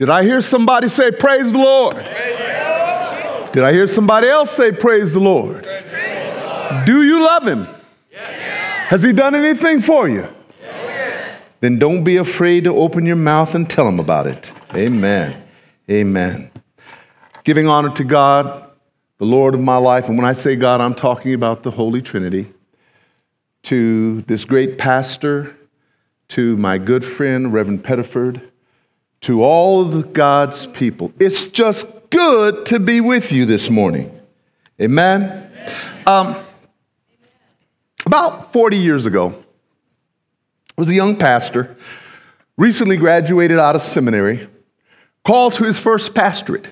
Did I hear somebody say, Praise the Lord? Did I hear somebody else say, Praise the Lord? Do you love him? Has he done anything for you? Then don't be afraid to open your mouth and tell him about it. Amen. Amen. Giving honor to God, the Lord of my life. And when I say God, I'm talking about the Holy Trinity. To this great pastor, to my good friend, Reverend Pettiford, to all of God's people. It's just good to be with you this morning. Amen. Um, about 40 years ago, I was a young pastor, recently graduated out of seminary, called to his first pastorate.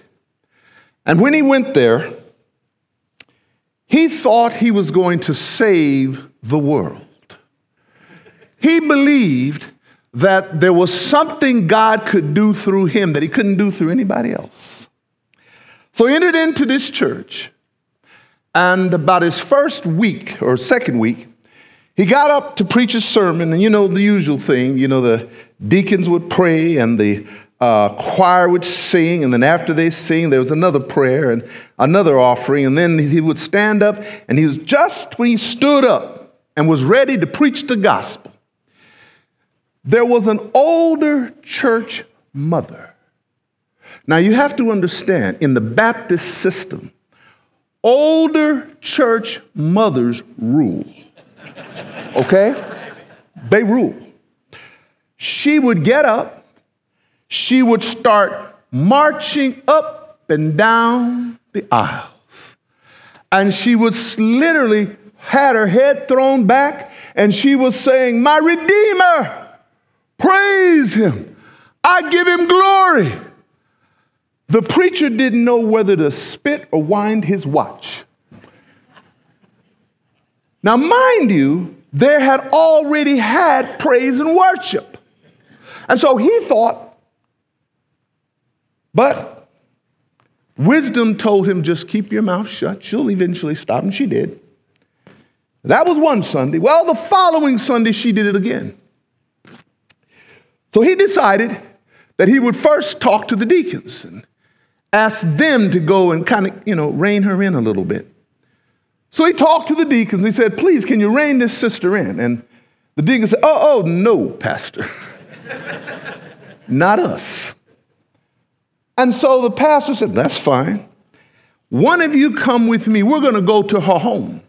And when he went there, he thought he was going to save the world. He believed that there was something God could do through him that he couldn't do through anybody else. So he entered into this church, and about his first week or second week, he got up to preach a sermon, and you know the usual thing. You know, the deacons would pray, and the uh, choir would sing, and then after they sing, there was another prayer and another offering, and then he would stand up, and he was just when he stood up and was ready to preach the gospel, there was an older church mother. Now, you have to understand, in the Baptist system, older church mothers rule. Okay? They rule. She would get up, she would start marching up and down the aisles. And she was literally had her head thrown back and she was saying, My Redeemer Praise him. I give him glory. The preacher didn't know whether to spit or wind his watch. Now, mind you, there had already had praise and worship. And so he thought, but wisdom told him just keep your mouth shut. She'll eventually stop, and she did. That was one Sunday. Well, the following Sunday, she did it again. So he decided that he would first talk to the deacons and ask them to go and kind of, you know, rein her in a little bit. So he talked to the deacons. He said, Please, can you rein this sister in? And the deacons said, Oh, oh, no, Pastor. Not us. And so the pastor said, That's fine. One of you come with me. We're going to go to her home.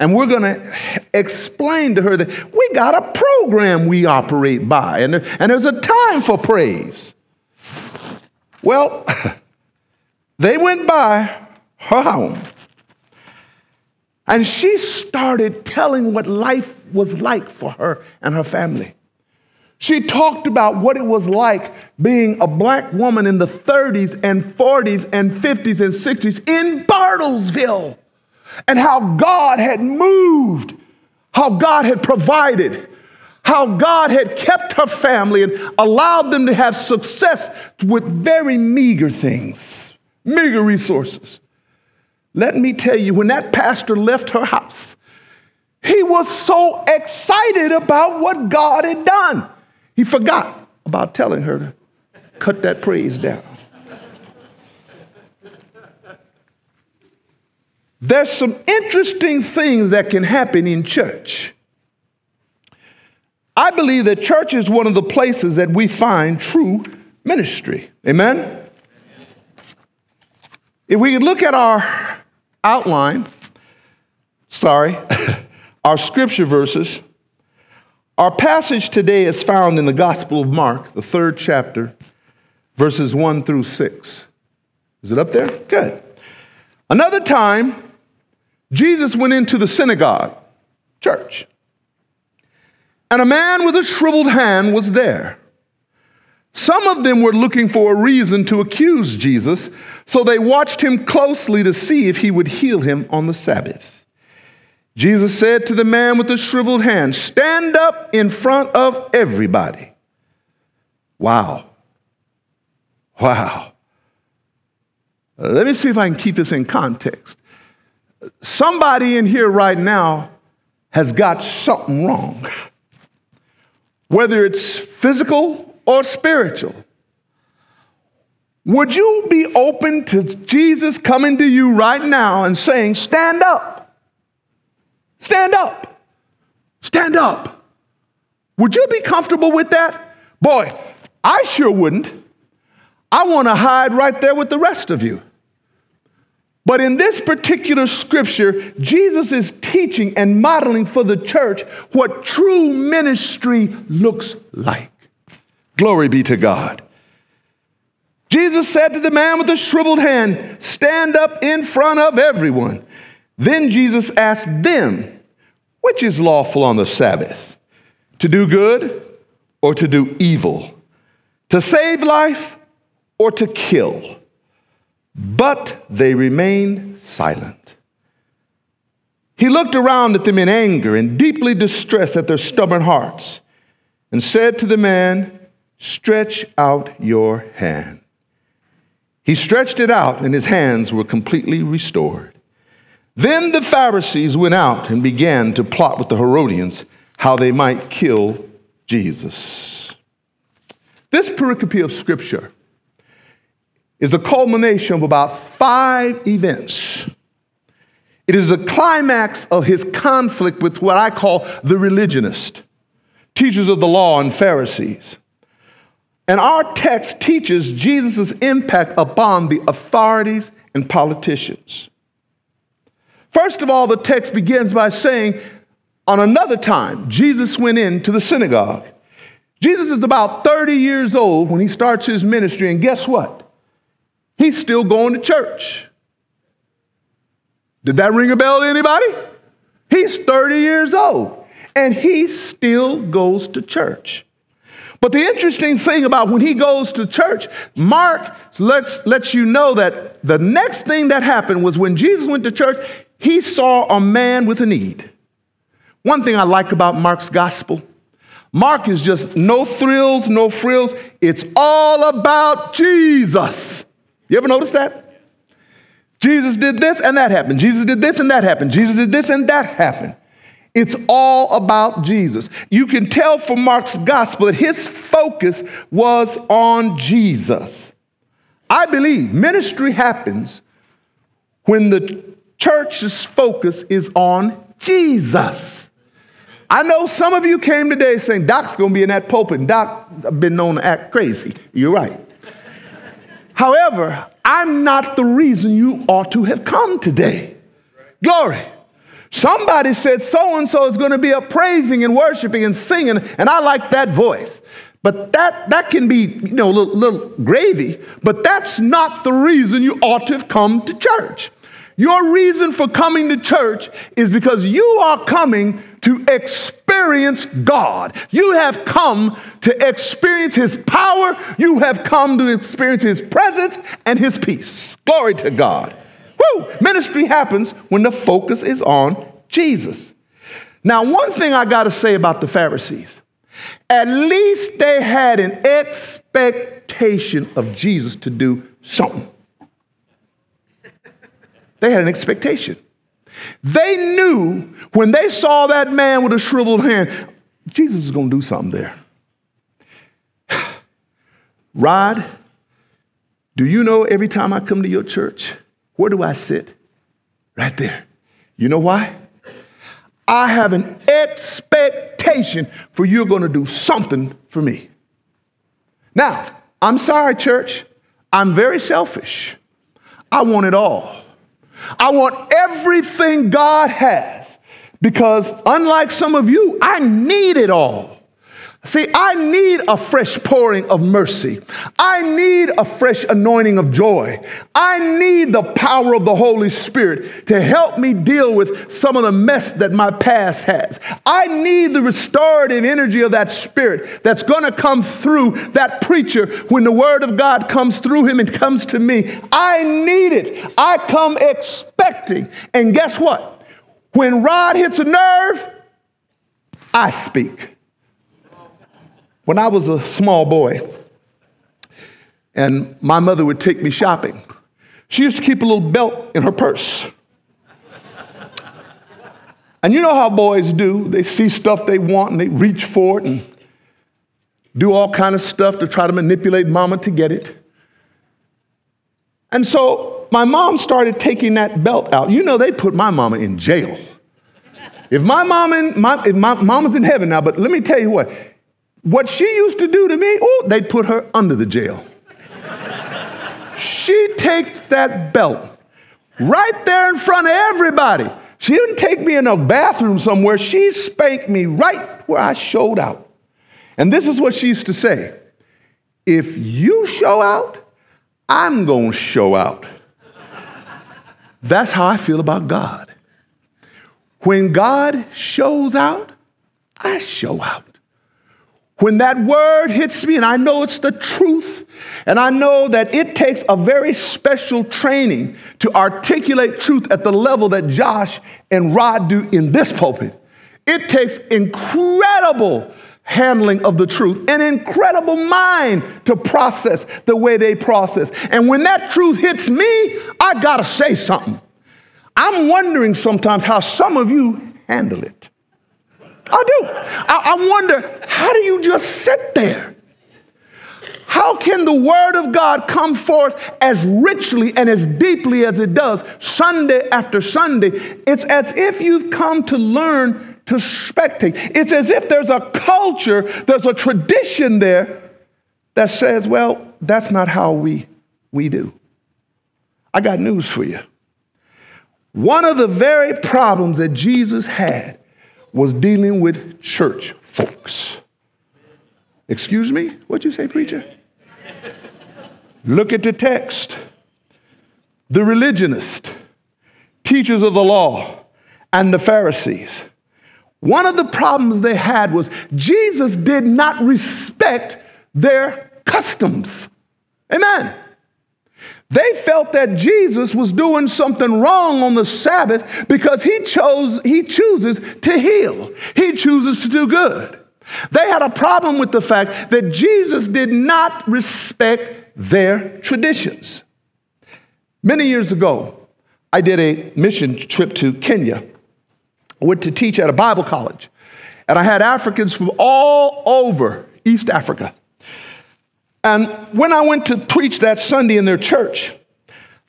And we're going to explain to her that we got a program we operate by, and, and there's a time for praise. Well, they went by her home, and she started telling what life was like for her and her family. She talked about what it was like being a black woman in the 30s and 40s and 50s and 60s in Bartlesville and how God had moved, how God had provided, how God had kept her family and allowed them to have success with very meager things, meager resources. Let me tell you, when that pastor left her house, he was so excited about what God had done. He forgot about telling her to cut that praise down. There's some interesting things that can happen in church. I believe that church is one of the places that we find true ministry. Amen? If we look at our outline, sorry, our scripture verses, our passage today is found in the Gospel of Mark, the third chapter, verses 1 through 6. Is it up there? Good. Another time, Jesus went into the synagogue, church, and a man with a shriveled hand was there. Some of them were looking for a reason to accuse Jesus, so they watched him closely to see if he would heal him on the Sabbath. Jesus said to the man with the shriveled hand, Stand up in front of everybody. Wow. Wow. let me see if I can keep this in context somebody in here right now has got something wrong, whether it's physical or spiritual. would you be open to Jesus coming to you right now and saying, Stand up? Stand up. Stand up. Would you be comfortable with that? Boy, I sure wouldn't. I want to hide right there with the rest of you. But in this particular scripture, Jesus is teaching and modeling for the church what true ministry looks like. Glory be to God. Jesus said to the man with the shriveled hand, Stand up in front of everyone. Then Jesus asked them, Which is lawful on the Sabbath? To do good or to do evil? To save life or to kill? But they remained silent. He looked around at them in anger and deeply distressed at their stubborn hearts and said to the man, Stretch out your hand. He stretched it out, and his hands were completely restored. Then the Pharisees went out and began to plot with the Herodians how they might kill Jesus. This pericope of Scripture is the culmination of about five events. It is the climax of his conflict with what I call the religionist, teachers of the law and Pharisees. And our text teaches Jesus' impact upon the authorities and politicians. First of all, the text begins by saying, on another time, Jesus went into the synagogue. Jesus is about 30 years old when he starts his ministry, and guess what? He's still going to church. Did that ring a bell to anybody? He's 30 years old and he still goes to church. But the interesting thing about when he goes to church, Mark lets, lets you know that the next thing that happened was when Jesus went to church, he saw a man with a need. One thing I like about Mark's gospel Mark is just no thrills, no frills. It's all about Jesus. You ever notice that? Jesus did this and that happened. Jesus did this and that happened. Jesus did this and that happened. It's all about Jesus. You can tell from Mark's gospel that his focus was on Jesus. I believe ministry happens when the church's focus is on Jesus. I know some of you came today saying, Doc's gonna be in that pulpit, and Doc been known to act crazy. You're right. However, I'm not the reason you ought to have come today. Glory. Somebody said so and so is going to be a praising and worshiping and singing, and I like that voice. But that, that can be, you know, a little, little gravy, but that's not the reason you ought to have come to church. Your reason for coming to church is because you are coming to experience God. You have come to experience His power. You have come to experience His presence and His peace. Glory to God. Woo! Ministry happens when the focus is on Jesus. Now, one thing I got to say about the Pharisees at least they had an expectation of Jesus to do something. They had an expectation. They knew when they saw that man with a shriveled hand, Jesus is going to do something there. Rod, do you know every time I come to your church, where do I sit? Right there. You know why? I have an expectation for you're going to do something for me. Now, I'm sorry, church. I'm very selfish. I want it all. I want everything God has because, unlike some of you, I need it all. See, I need a fresh pouring of mercy. I need a fresh anointing of joy. I need the power of the Holy Spirit to help me deal with some of the mess that my past has. I need the restorative energy of that Spirit that's going to come through that preacher when the Word of God comes through him and comes to me. I need it. I come expecting. And guess what? When Rod hits a nerve, I speak. When I was a small boy, and my mother would take me shopping, she used to keep a little belt in her purse. And you know how boys do. They see stuff they want and they reach for it and do all kind of stuff to try to manipulate mama to get it. And so my mom started taking that belt out. You know, they put my mama in jail. If my mom in, my, if my mama's in heaven now, but let me tell you what, what she used to do to me, oh, they'd put her under the jail. she takes that belt right there in front of everybody. She didn't take me in a bathroom somewhere. She spanked me right where I showed out. And this is what she used to say if you show out, I'm going to show out. That's how I feel about God. When God shows out, I show out. When that word hits me, and I know it's the truth, and I know that it takes a very special training to articulate truth at the level that Josh and Rod do in this pulpit. It takes incredible handling of the truth, an incredible mind to process the way they process. And when that truth hits me, I gotta say something. I'm wondering sometimes how some of you handle it. I do. I, I wonder, how do you just sit there? How can the Word of God come forth as richly and as deeply as it does Sunday after Sunday? It's as if you've come to learn to spectate. It's as if there's a culture, there's a tradition there that says, well, that's not how we, we do. I got news for you. One of the very problems that Jesus had was dealing with church folks. Excuse me? What'd you say, preacher? Look at the text. The religionists, teachers of the law, and the Pharisees. One of the problems they had was Jesus did not respect their customs. Amen. They felt that Jesus was doing something wrong on the Sabbath because he chose he chooses to heal. He chooses to do good. They had a problem with the fact that Jesus did not respect their traditions. Many years ago, I did a mission trip to Kenya. I went to teach at a Bible college, and I had Africans from all over East Africa. And when I went to preach that Sunday in their church,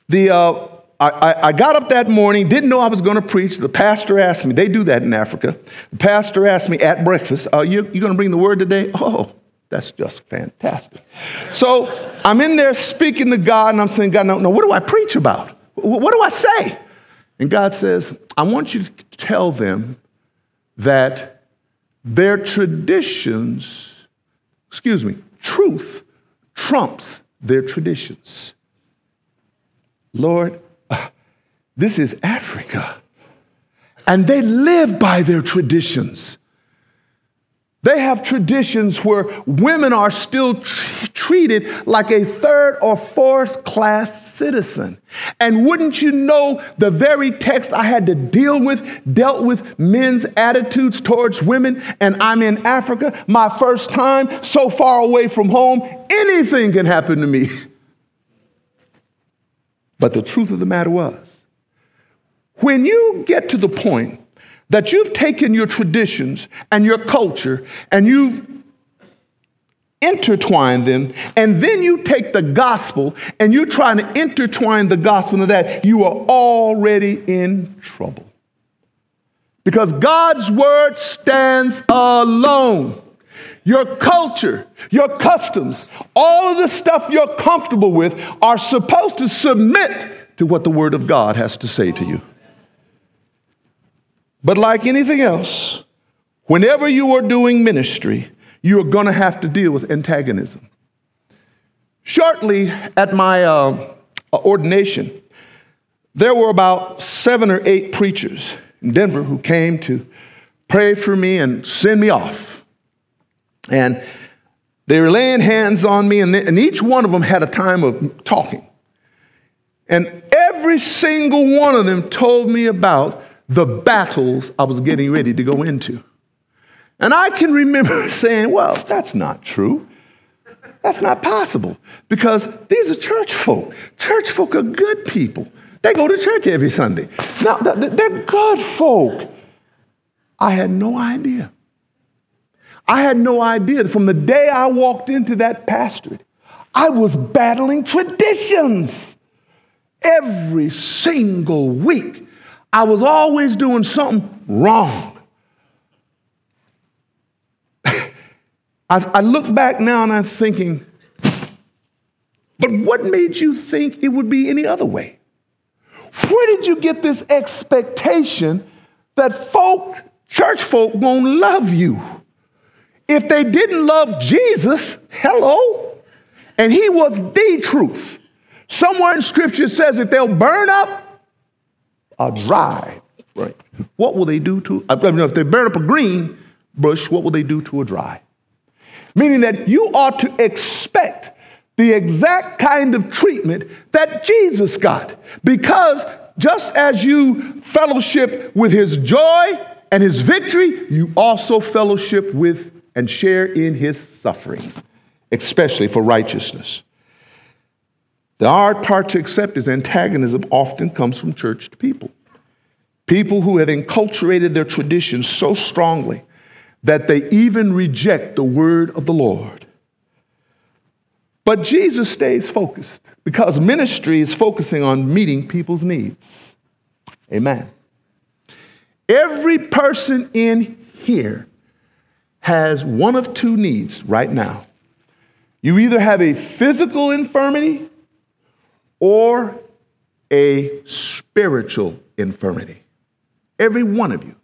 the, uh, I, I, got up that morning, didn't know I was going to preach. The pastor asked me, they do that in Africa. The pastor asked me at breakfast, Are you, you going to bring the word today? Oh, that's just fantastic. So I'm in there speaking to God, and I'm saying, God, no, no what do I preach about? What do I say? And God says, I want you to tell them that their traditions, excuse me, truth trumps their traditions. Lord, uh, this is Africa. And they live by their traditions. They have traditions where women are still tr- treated like a third or fourth class citizen. And wouldn't you know, the very text I had to deal with dealt with men's attitudes towards women, and I'm in Africa, my first time, so far away from home, anything can happen to me. But the truth of the matter was, when you get to the point that you've taken your traditions and your culture and you've intertwined them, and then you take the gospel and you're trying to intertwine the gospel into that, you are already in trouble. Because God's word stands alone. Your culture, your customs, all of the stuff you're comfortable with are supposed to submit to what the word of God has to say to you. But like anything else, whenever you are doing ministry, you are going to have to deal with antagonism. Shortly at my uh, ordination, there were about seven or eight preachers in Denver who came to pray for me and send me off. And they were laying hands on me, and, they, and each one of them had a time of talking. And every single one of them told me about the battles I was getting ready to go into. And I can remember saying, well, that's not true. That's not possible because these are church folk. Church folk are good people. They go to church every Sunday. Now, they're good folk. I had no idea. I had no idea. From the day I walked into that pastorate, I was battling traditions. every single week. I was always doing something wrong. I, I look back now and I'm thinking, but what made you think it would be any other way? Where did you get this expectation that folk, church folk, won't love you? If they didn't love Jesus, hello, and he was the truth. Somewhere in scripture says that they'll burn up a dry right? What will they do to, I mean, if they burn up a green bush, what will they do to a dry? Meaning that you ought to expect the exact kind of treatment that Jesus got. Because just as you fellowship with his joy and his victory, you also fellowship with and share in his sufferings, especially for righteousness. The hard part to accept is antagonism often comes from church to people. People who have enculturated their traditions so strongly that they even reject the word of the Lord. But Jesus stays focused because ministry is focusing on meeting people's needs. Amen. Every person in here has one of two needs right now. You either have a physical infirmity or a spiritual infirmity. Every one of you.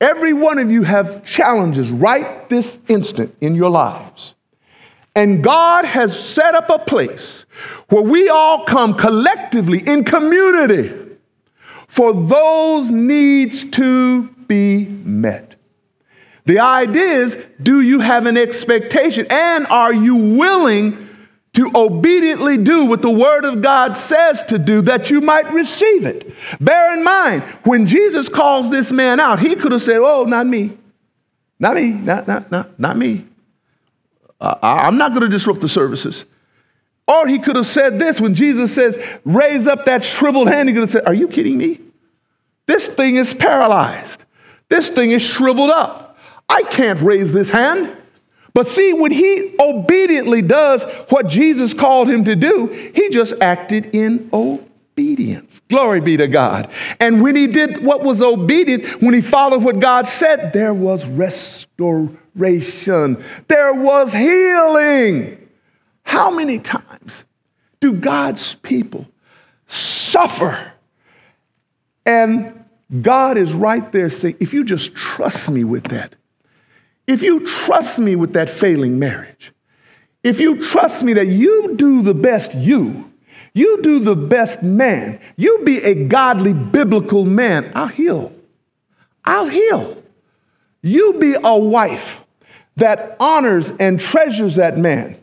Every one of you have challenges right this instant in your lives. And God has set up a place where we all come collectively in community for those needs to be met. The idea is do you have an expectation and are you willing to obediently do what the Word of God says to do that you might receive it? Bear in mind, when Jesus calls this man out, he could have said, Oh, not me. Not me. Not, not, not, not me. Uh, I'm not going to disrupt the services. Or he could have said this when Jesus says, raise up that shriveled hand. He could have said, Are you kidding me? This thing is paralyzed. This thing is shriveled up. I can't raise this hand. But see, when he obediently does what Jesus called him to do, he just acted in obedience. Glory be to God. And when he did what was obedient, when he followed what God said, there was restoration. There was healing. How many times do God's people suffer? And God is right there saying, if you just trust me with that, if you trust me with that failing marriage, if you trust me that you do the best you, you do the best man, you be a godly biblical man, I'll heal. I'll heal. You be a wife that honors and treasures that man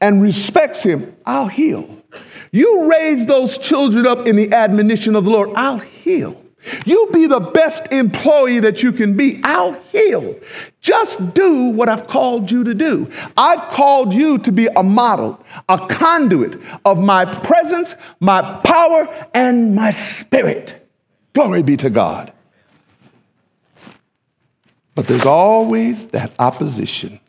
and respects him, I'll heal. You raise those children up in the admonition of the Lord, I'll heal. You be the best employee that you can be, I'll heal. Just do what I've called you to do. I've called you to be a model, a conduit of my presence, my power, and my spirit. Glory be to God. But there's always that opposition.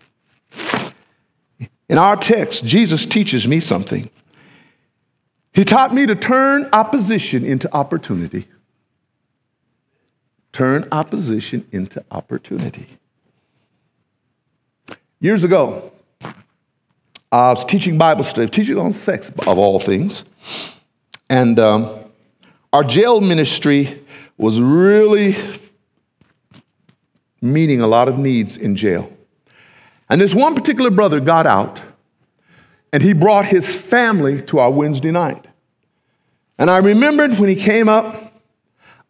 In our text, Jesus teaches me something. He taught me to turn opposition into opportunity. Turn opposition into opportunity. Years ago, I was teaching Bible study, teaching on sex, of all things. And um, our jail ministry was really meeting a lot of needs in jail. And this one particular brother got out and he brought his family to our Wednesday night. And I remembered when he came up,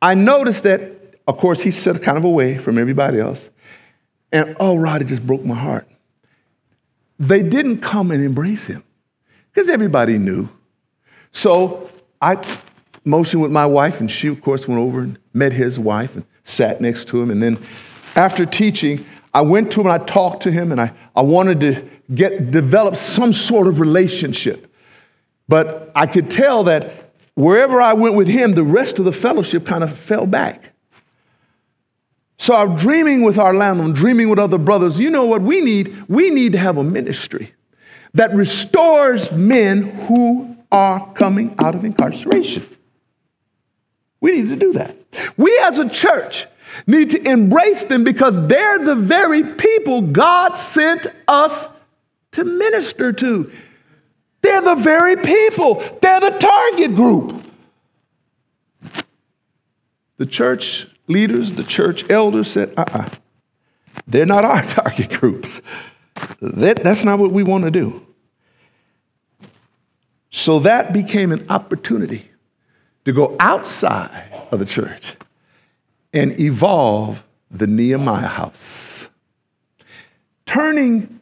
I noticed that, of course, he sat kind of away from everybody else. And oh, it just broke my heart. They didn't come and embrace him because everybody knew. So I motioned with my wife, and she, of course, went over and met his wife and sat next to him. And then after teaching, I went to him and I talked to him and I, I wanted to get develop some sort of relationship. But I could tell that wherever I went with him, the rest of the fellowship kind of fell back. So I'm dreaming with our landlord, dreaming with other brothers. You know what we need? We need to have a ministry that restores men who are coming out of incarceration. We need to do that. We as a church need to embrace them because they're the very people God sent us to minister to. They're the very people, they're the target group. The church leaders, the church elders said, uh uh-uh. uh, they are not our target group. That, that's not what we want to do. So that became an opportunity to go outside of the church and evolve the Nehemiah house. Turning,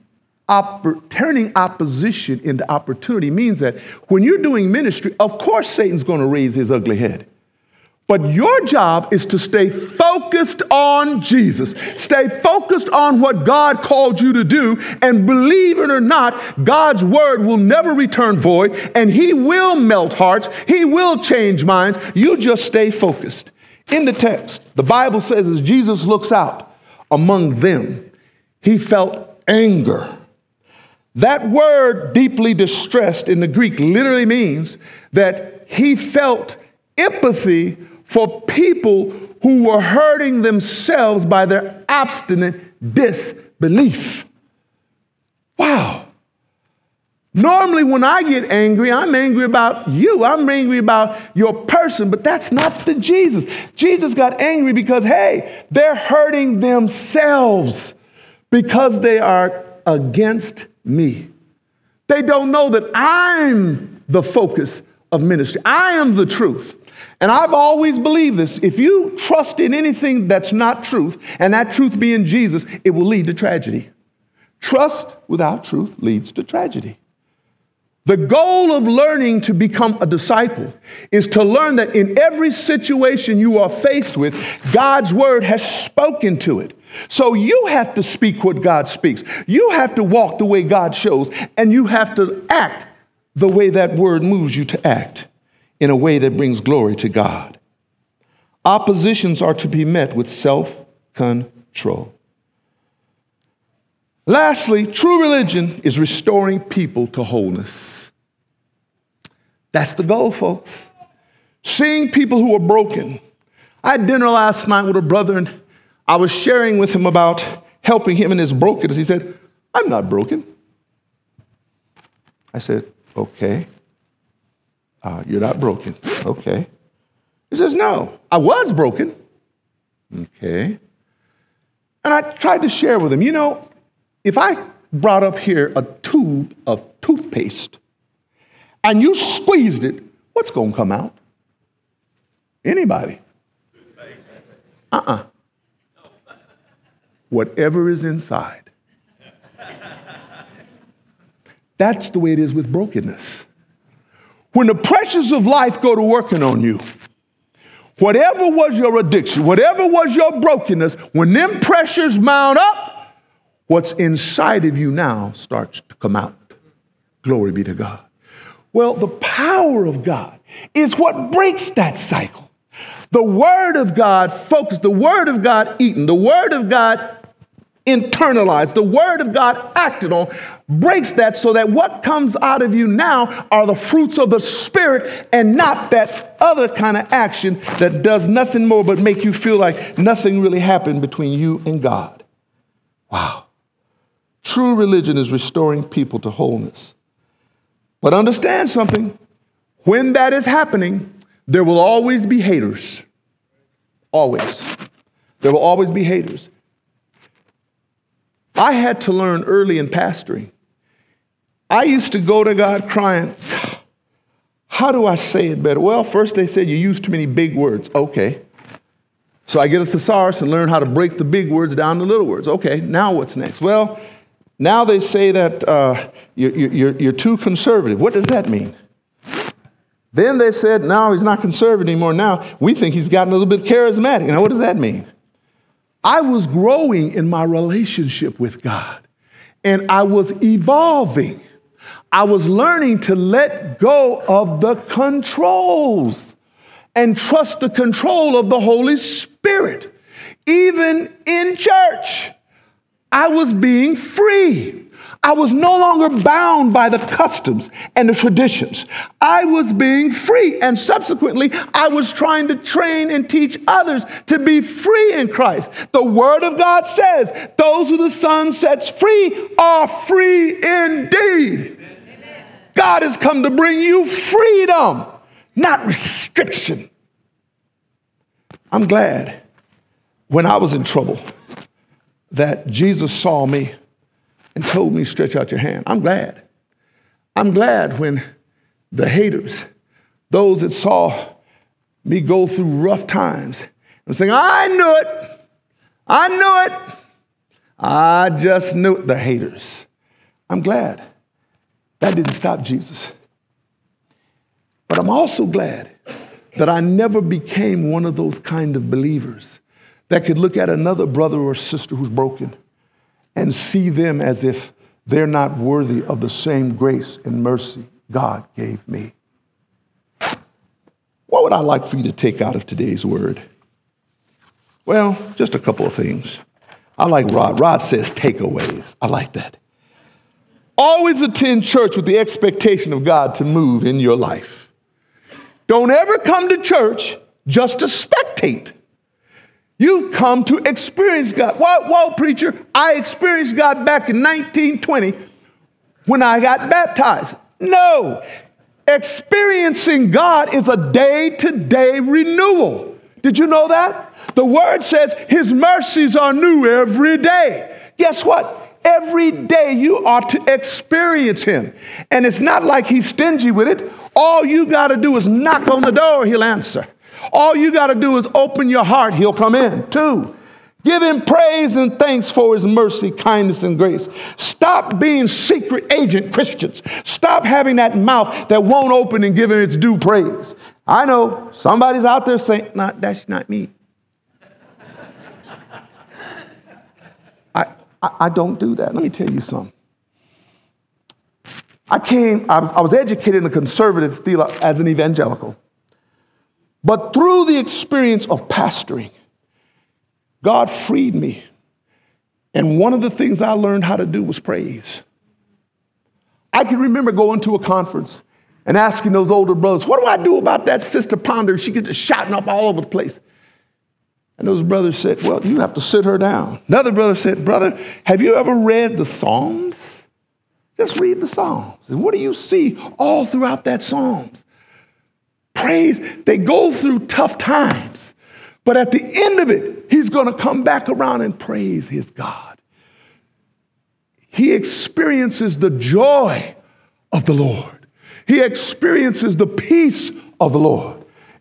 turning opposition into opportunity means that when you're doing ministry, of course Satan's going to raise his ugly head. But your job is to stay focused on Jesus. Stay focused on what God called you to do. And believe it or not, God's word will never return void and He will melt hearts. He will change minds. You just stay focused. In the text, the Bible says as Jesus looks out among them, He felt anger. That word, deeply distressed in the Greek, literally means that He felt empathy for people who were hurting themselves by their obstinate disbelief. Wow. Normally, when I get angry, I'm angry about you. I'm angry about your person, but that's not the Jesus. Jesus got angry because, hey, they're hurting themselves because they are against me. They don't know that I'm the focus of ministry, I am the truth. And I've always believed this. If you trust in anything that's not truth, and that truth being Jesus, it will lead to tragedy. Trust without truth leads to tragedy. The goal of learning to become a disciple is to learn that in every situation you are faced with, God's word has spoken to it. So you have to speak what God speaks. You have to walk the way God shows, and you have to act the way that word moves you to act in a way that brings glory to God. Oppositions are to be met with self control. Lastly, true religion is restoring people to wholeness. That's the goal, folks. Seeing people who are broken. I had dinner last night with a brother, and I was sharing with him about helping him in his brokenness. He said, I'm not broken. I said, Okay. Uh, you're not broken. Okay. He says, No, I was broken. Okay. And I tried to share with him, you know, if I brought up here a tube of toothpaste and you squeezed it, what's going to come out? Anybody. Uh uh-uh. uh Whatever is inside. That's the way it is with brokenness. When the pressures of life go to working on you, whatever was your addiction, whatever was your brokenness, when them pressures mount up, what's inside of you now starts to come out. Glory be to God. Well, the power of God is what breaks that cycle. The Word of God focused, the Word of God eaten, the Word of God internalized, the Word of God acted on breaks that so that what comes out of you now are the fruits of the Spirit and not that other kind of action that does nothing more but make you feel like nothing really happened between you and God. Wow. True religion is restoring people to wholeness. But understand something when that is happening, there will always be haters. Always. There will always be haters. I had to learn early in pastoring I used to go to God crying, How do I say it better? Well, first they said you use too many big words. Okay. So I get a thesaurus and learn how to break the big words down to little words. Okay, now what's next? Well, now they say that uh, you're, you're, you're too conservative. What does that mean? Then they said, now he's not conservative anymore. Now we think he's gotten a little bit charismatic. Now, what does that mean? I was growing in my relationship with God, and I was evolving. I was learning to let go of the controls and trust the control of the Holy Spirit. Even in church, I was being free. I was no longer bound by the customs and the traditions. I was being free. And subsequently, I was trying to train and teach others to be free in Christ. The Word of God says, Those who the Son sets free are free indeed. God has come to bring you freedom, not restriction. I'm glad when I was in trouble that Jesus saw me and told me, stretch out your hand. I'm glad. I'm glad when the haters, those that saw me go through rough times, and saying, I knew it. I knew it. I just knew it. The haters. I'm glad that didn't stop Jesus. But I'm also glad that I never became one of those kind of believers that could look at another brother or sister who's broken and see them as if they're not worthy of the same grace and mercy God gave me. What would I like for you to take out of today's word? Well, just a couple of things. I like Rod. Rod says takeaways. I like that. Always attend church with the expectation of God to move in your life. Don't ever come to church just to spectate. You've come to experience God. Whoa, whoa, preacher, I experienced God back in 1920 when I got baptized. No, experiencing God is a day to day renewal. Did you know that? The word says his mercies are new every day. Guess what? Every day you are to experience him. And it's not like he's stingy with it. All you got to do is knock on the door, he'll answer. All you got to do is open your heart, he'll come in. Two, give him praise and thanks for his mercy, kindness, and grace. Stop being secret agent Christians. Stop having that mouth that won't open and give him its due praise. I know somebody's out there saying, "No, that's not me. I, I, I don't do that. Let me tell you something. I came, I, I was educated in a conservative theology as an evangelical. But through the experience of pastoring, God freed me. And one of the things I learned how to do was praise. I can remember going to a conference and asking those older brothers, What do I do about that sister Ponder? She gets shouting up all over the place. And those brothers said, Well, you have to sit her down. Another brother said, Brother, have you ever read the Psalms? Just read the Psalms. And what do you see all throughout that Psalms? praise. They go through tough times, but at the end of it, he's going to come back around and praise his God. He experiences the joy of the Lord, he experiences the peace of the Lord.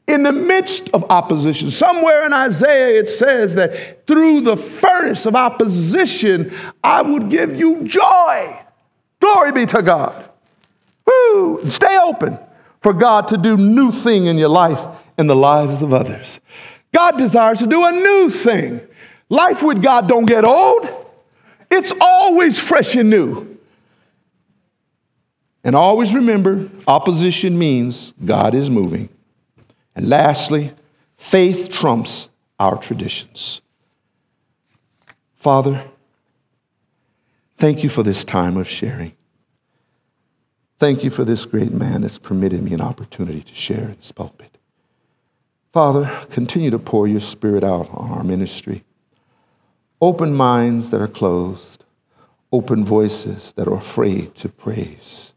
In the midst of opposition, somewhere in Isaiah it says that through the furnace of opposition, I would give you joy. Glory be to God. Woo! Stay open for God to do new thing in your life and the lives of others. God desires to do a new thing. Life with God don't get old. It's always fresh and new. And always remember, opposition means God is moving. And lastly, faith trumps our traditions. Father, thank you for this time of sharing. Thank you for this great man that's permitted me an opportunity to share in this pulpit. Father, continue to pour your spirit out on our ministry. Open minds that are closed, open voices that are afraid to praise,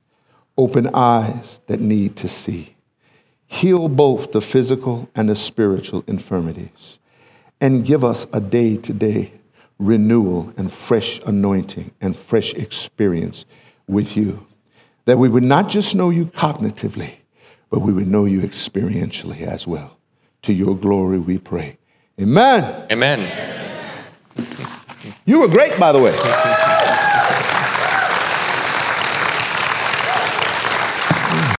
open eyes that need to see. Heal both the physical and the spiritual infirmities, and give us a day to day renewal and fresh anointing and fresh experience with you that we would not just know you cognitively, but we would know you experientially as well. To your glory we pray. Amen. Amen. You were great, by the way.